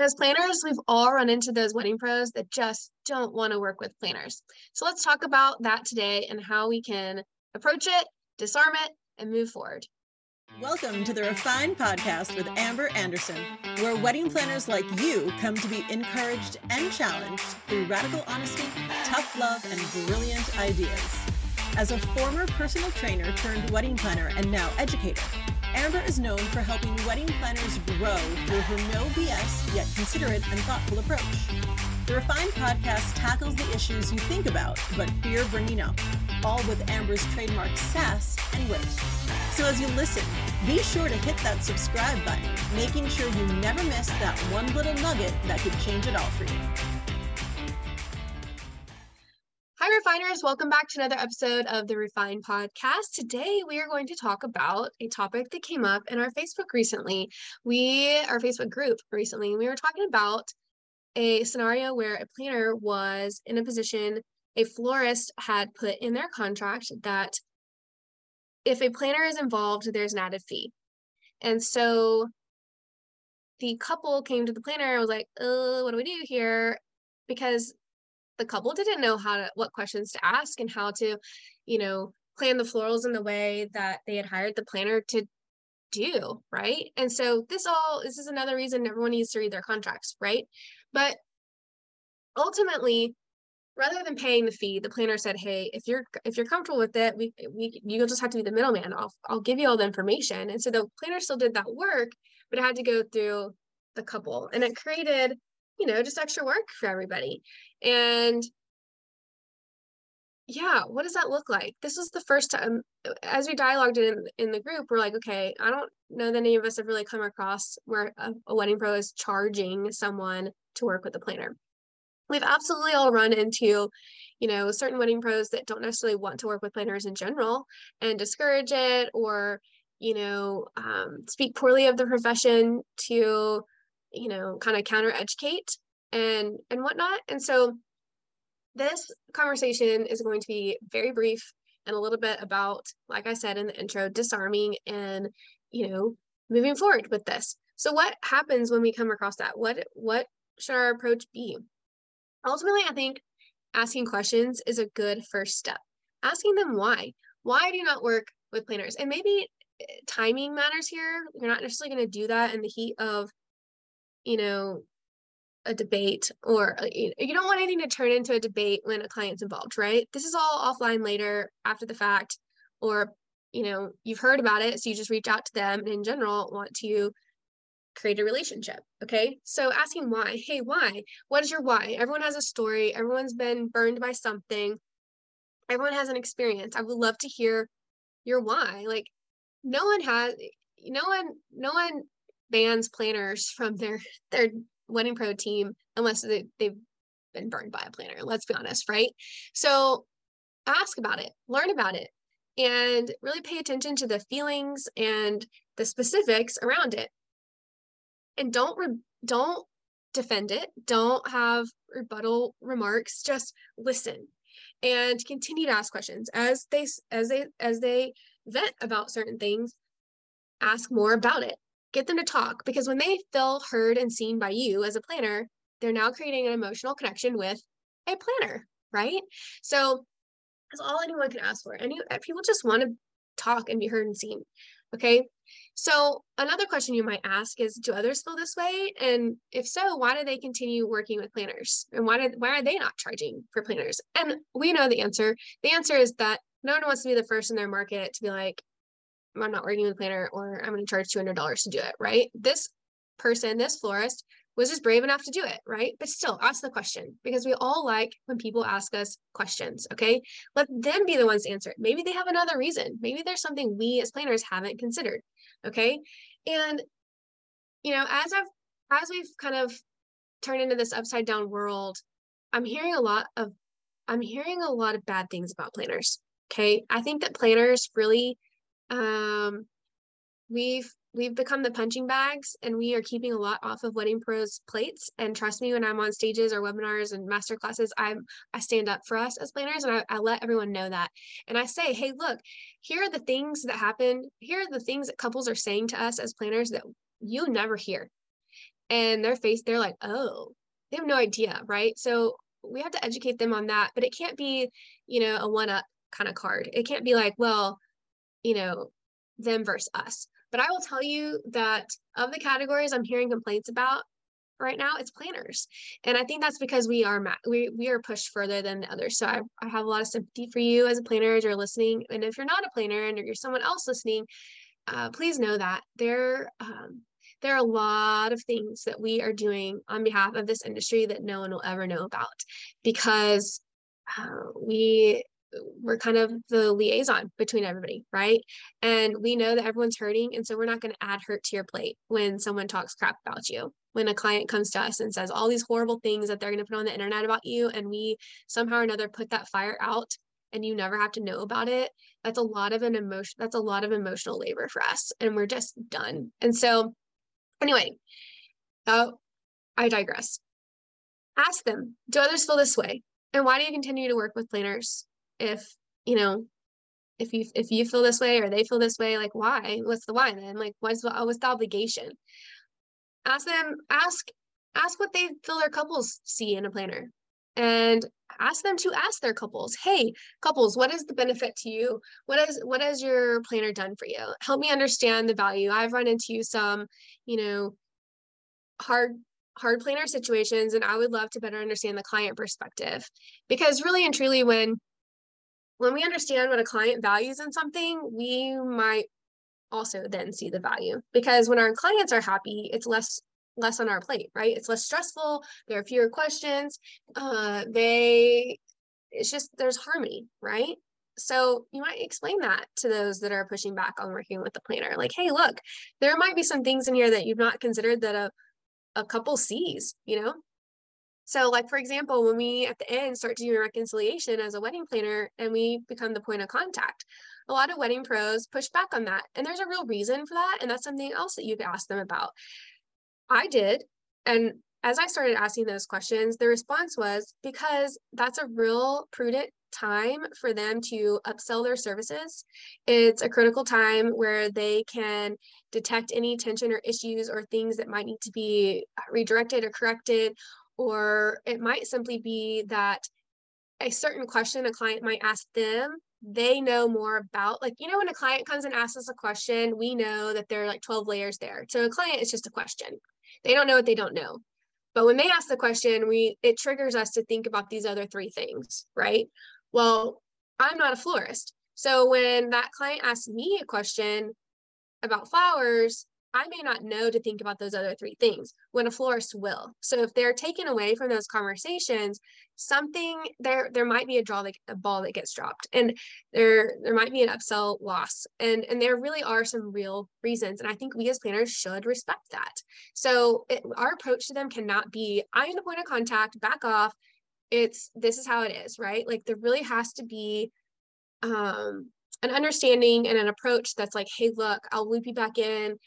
As planners, we've all run into those wedding pros that just don't want to work with planners. So let's talk about that today and how we can approach it, disarm it, and move forward. Welcome to the Refine Podcast with Amber Anderson, where wedding planners like you come to be encouraged and challenged through radical honesty, tough love, and brilliant ideas. As a former personal trainer turned wedding planner and now educator, Amber is known for helping wedding planners grow through her no BS yet considerate and thoughtful approach. The Refine podcast tackles the issues you think about but fear bringing up, all with Amber's trademark sass and wit. So as you listen, be sure to hit that subscribe button, making sure you never miss that one little nugget that could change it all for you. Refiners. Welcome back to another episode of the Refine Podcast. Today, we are going to talk about a topic that came up in our Facebook recently. We, our Facebook group recently, we were talking about a scenario where a planner was in a position, a florist had put in their contract that if a planner is involved, there's an added fee. And so the couple came to the planner and was like, uh, what do we do here? Because the couple didn't know how to what questions to ask and how to you know plan the florals in the way that they had hired the planner to do right? And so this all this is another reason everyone needs to read their contracts right? But ultimately rather than paying the fee the planner said hey if you're if you're comfortable with it we we you'll just have to be the middleman. I'll i'll give you all the information. And so the planner still did that work but it had to go through the couple. And it created you know just extra work for everybody and yeah, what does that look like? This was the first time as we dialogued in in the group, we're like, okay, I don't know that any of us have really come across where a, a wedding pro is charging someone to work with a planner. We've absolutely all run into, you know, certain wedding pros that don't necessarily want to work with planners in general and discourage it or, you know, um, speak poorly of the profession to, you know, kind of counter educate and and whatnot. And so this conversation is going to be very brief and a little bit about, like I said in the intro, disarming and you know moving forward with this. So what happens when we come across that? What what should our approach be? Ultimately, I think asking questions is a good first step. Asking them why. Why do you not work with planners? And maybe eh, timing matters here. You're not necessarily going to do that in the heat of, you know, a debate or uh, you don't want anything to turn into a debate when a client's involved right? This is all offline later after the fact or you know you've heard about it so you just reach out to them and in general want to create a relationship okay? So asking why hey why? What is your why? Everyone has a story. Everyone's been burned by something. Everyone has an experience. I would love to hear your why. Like no one has no one no one bans planners from their their wedding pro team unless they, they've been burned by a planner. Let's be honest, right? So ask about it, learn about it, and really pay attention to the feelings and the specifics around it. And don't re- don't defend it. Don't have rebuttal remarks. Just listen and continue to ask questions as they as they as they vent about certain things. Ask more about it get them to talk because when they feel heard and seen by you as a planner, they're now creating an emotional connection with a planner, right? So that's all anyone can ask for. Any uh, people just want to talk and be heard and seen. Okay. So another question you might ask is, do others feel this way? And if so, why do they continue working with planners? And why did why are they not charging for planners? And we know the answer. The answer is that no one wants to be the first in their market to be like, I'm not working with a planner or I'm going to charge $200 to do it, right? This person, this florist was just brave enough to do it, right? But still ask the question because we all like when people ask us questions, okay? Let them be the ones to answer it. Maybe they have another reason. Maybe there's something we as planners haven't considered, okay? And you know, as I've as we've kind of turned into this upside down world, I'm hearing a lot of I'm hearing a lot of bad things about planners. Okay. I think that planners really um, we've we've become the punching bags and we are keeping a lot off of wedding pros plates. And trust me when i'm on stages or webinars and master classes i'm i stand up for us as planners and I, I let everyone know that. And i say hey look here are the things that happen. Here are the things that couples are saying to us as planners that you never hear. And their face they're like oh they have no idea right? So we have to educate them on that but it can't be you know a one up kind of card. It can't be like well you know them versus us. But i will tell you that of the categories i'm hearing complaints about right now it's planners. And i think that's because we are we, we are pushed further than the others. So I, I have a lot of sympathy for you as a planner as you're listening. And if you're not a planner and you're someone else listening uh, please know that there um, there are a lot of things that we are doing on behalf of this industry that no one will ever know about because uh, we we're kind of the liaison between everybody, right? And we know that everyone's hurting. And so we're not going to add hurt to your plate when someone talks crap about you. When a client comes to us and says all these horrible things that they're going to put on the internet about you, and we somehow or another put that fire out and you never have to know about it, that's a lot of an emotion, that's a lot of emotional labor for us. And we're just done. And so, anyway, uh, I digress. Ask them, do others feel this way? And why do you continue to work with planners? If you know if you if you feel this way or they feel this way like why? What's the why then? Like what's the, what's the obligation? Ask them ask ask what they feel their couples see in a planner. And ask them to ask their couples hey couples what is the benefit to you? What is what has your planner done for you? Help me understand the value. I've run into some you know hard hard planner situations and i would love to better understand the client perspective. Because really and truly when when we understand what a client values in something, we might also then see the value because when our clients are happy, it's less less on our plate, right? It's less stressful. There are fewer questions. Uh, they, it's just there's harmony, right? So you might explain that to those that are pushing back on working with the planner. Like, hey, look, there might be some things in here that you've not considered that a a couple sees, you know, so, like for example, when we at the end start doing reconciliation as a wedding planner and we become the point of contact, a lot of wedding pros push back on that. And there's a real reason for that. And that's something else that you could ask them about. I did. And as I started asking those questions, the response was because that's a real prudent time for them to upsell their services. It's a critical time where they can detect any tension or issues or things that might need to be redirected or corrected or it might simply be that a certain question a client might ask them they know more about like you know when a client comes and asks us a question we know that there are like 12 layers there. So a client is just a question. They don't know what they don't know. But when they ask the question we it triggers us to think about these other three things right? Well i'm not a florist. So when that client asks me a question about flowers I may not know to think about those other three things when a florist will. So if they're taken away from those conversations, something there there might be a draw that a ball that gets dropped and there there might be an upsell loss. And and there really are some real reasons. And I think we as planners should respect that. So it, our approach to them cannot be I'm the point of contact, back off. It's this is how it is, right? Like there really has to be um an understanding and an approach that's like, hey, look, I'll loop you back in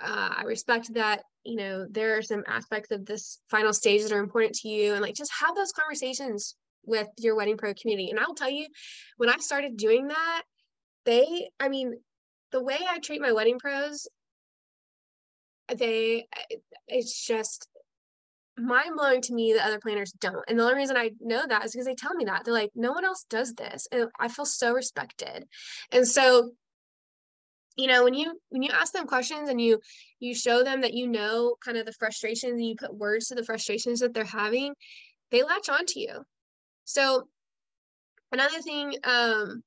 uh, I respect that, you know, there are some aspects of this final stage that are important to you and like just have those conversations with your wedding pro community. And I'll tell you, when I started doing that, they, I mean, the way I treat my wedding pros, they, it's just mind blowing to me that other planners don't. And the only reason I know that is because they tell me that. They're like, no one else does this. And I feel so respected. And so you know when you when you ask them questions and you you show them that you know kind of the frustrations and you put words to the frustrations that they're having they latch on to you. So another thing um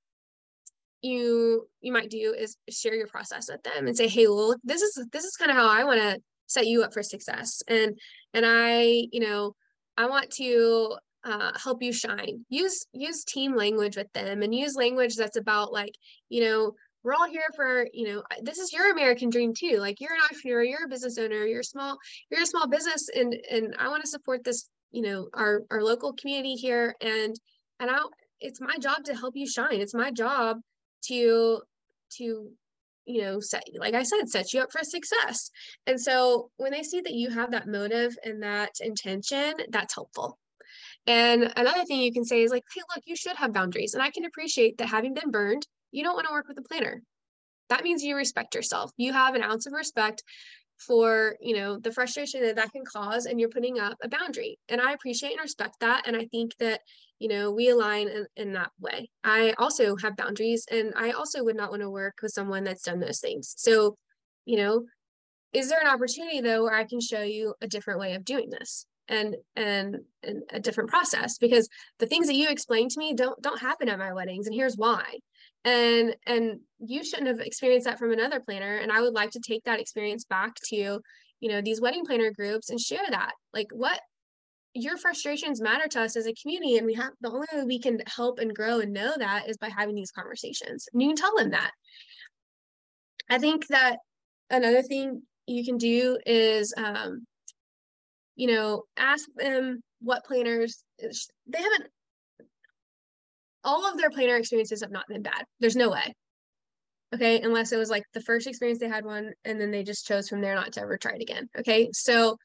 you you might do is share your process with them and say hey well this is this is kind of how i want to set you up for success. And and i you know i want to uh, help you shine. Use use team language with them and use language that's about like you know we're all here for you know this is your american dream too like you're an entrepreneur you're a business owner you're small you're a small business and and i want to support this you know our our local community here and and i it's my job to help you shine it's my job to to you know set like i said set you up for success and so when they see that you have that motive and that intention that's helpful and another thing you can say is like hey look you should have boundaries and i can appreciate that having been burned you don't want to work with a planner. That means you respect yourself. You have an ounce of respect for you know the frustration that that can cause and you're putting up a boundary. And i appreciate and respect that and i think that you know we align in, in that way. I also have boundaries and i also would not want to work with someone that's done those things. So you know is there an opportunity though where i can show you a different way of doing this and and, and a different process? Because the things that you explained to me don't don't happen at my weddings and here's why and and you shouldn't have experienced that from another planner. And i would like to take that experience back to you know these wedding planner groups and share that. Like what your frustrations matter to us as a community and we have the only way we can help and grow and know that is by having these conversations. And you can tell them that. I think that another thing you can do is um, you know ask them what planners they haven't all of their planner experiences have not been bad. There's no way. Okay. Unless it was like the first experience they had one and then they just chose from there not to ever try it again. Okay. So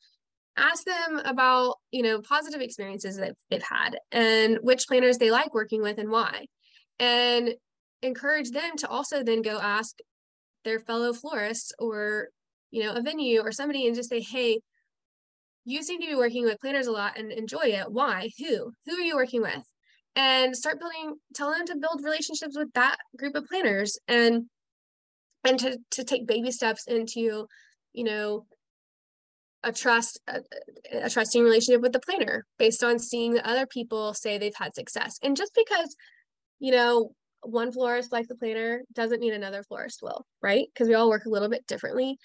ask them about, you know, positive experiences that they've had and which planners they like working with and why. And encourage them to also then go ask their fellow florists or, you know, a venue or somebody and just say, hey, you seem to be working with planners a lot and enjoy it. Why? Who? Who are you working with? And start building tell them to build relationships with that group of planners and and to to take baby steps into you know a trust a, a trusting relationship with the planner based on seeing that other people say they've had success. And just because you know one florist like the planner doesn't mean another florist will right? Because we all work a little bit differently.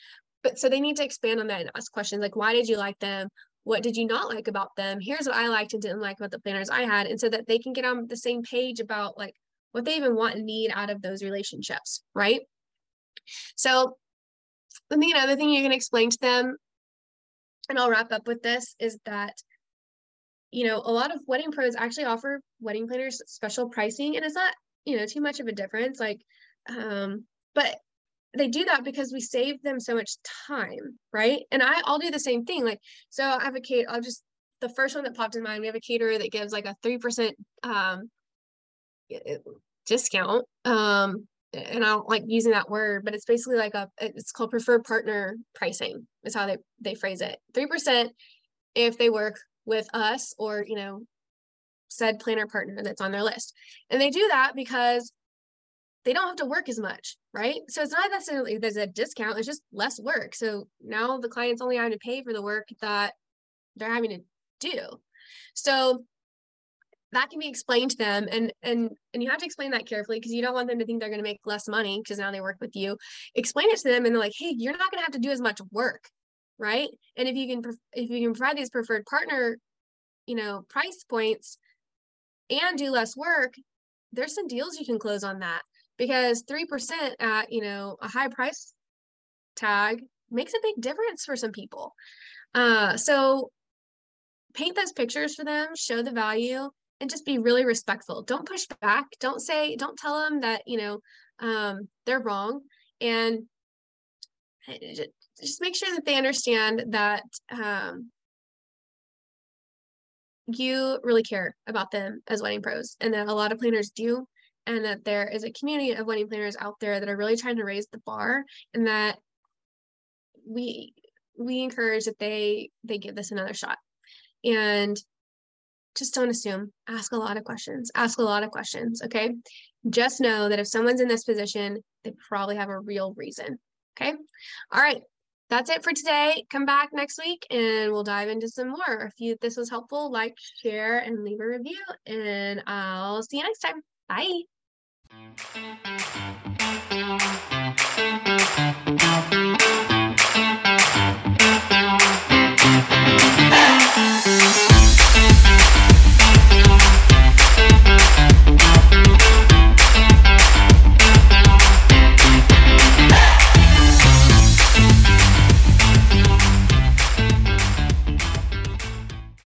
But so they need to expand on that and ask questions like why did you like them what did you not like about them? Here's what i liked and didn't like about the planners i had and so that they can get on the same page about like what they even want and need out of those relationships right? So I think another thing you can explain to them and i'll wrap up with this is that you know a lot of wedding pros actually offer wedding planners special pricing and it's not you know too much of a difference like um but they do that because we save them so much time, right? And I, I'll do the same thing. Like, so I have a cater, I'll just, the first one that popped in mind, we have a caterer that gives like a 3% um, discount. Um, and I don't like using that word, but it's basically like a, it's called preferred partner pricing is how they, they phrase it. 3% if they work with us or, you know, said planner partner that's on their list. And they do that because they don't have to work as much, right? So it's not necessarily there's a discount, it's just less work. So now the client's only having to pay for the work that they're having to do. So that can be explained to them and and and you have to explain that carefully because you don't want them to think they're going to make less money because now they work with you explain it to them and they're like hey you're not going to have to do as much work right and if you can if you can provide these preferred partner you know price points and do less work there's some deals you can close on that because 3% at you know a high price tag makes a big difference for some people. Uh, so paint those pictures for them show the value and just be really respectful. Don't push back. Don't say don't tell them that you know um, they're wrong. And just make sure that they understand that um, you really care about them as wedding pros and that a lot of planners do and that there is a community of wedding planners out there that are really trying to raise the bar and that we we encourage that they they give this another shot. And just don't assume. Ask a lot of questions. Ask a lot of questions okay? Just know that if someone's in this position they probably have a real reason okay? All right that's it for today. Come back next week and we'll dive into some more. If you this was helpful like share and leave a review and i'll see you next time. Bye. Thank you.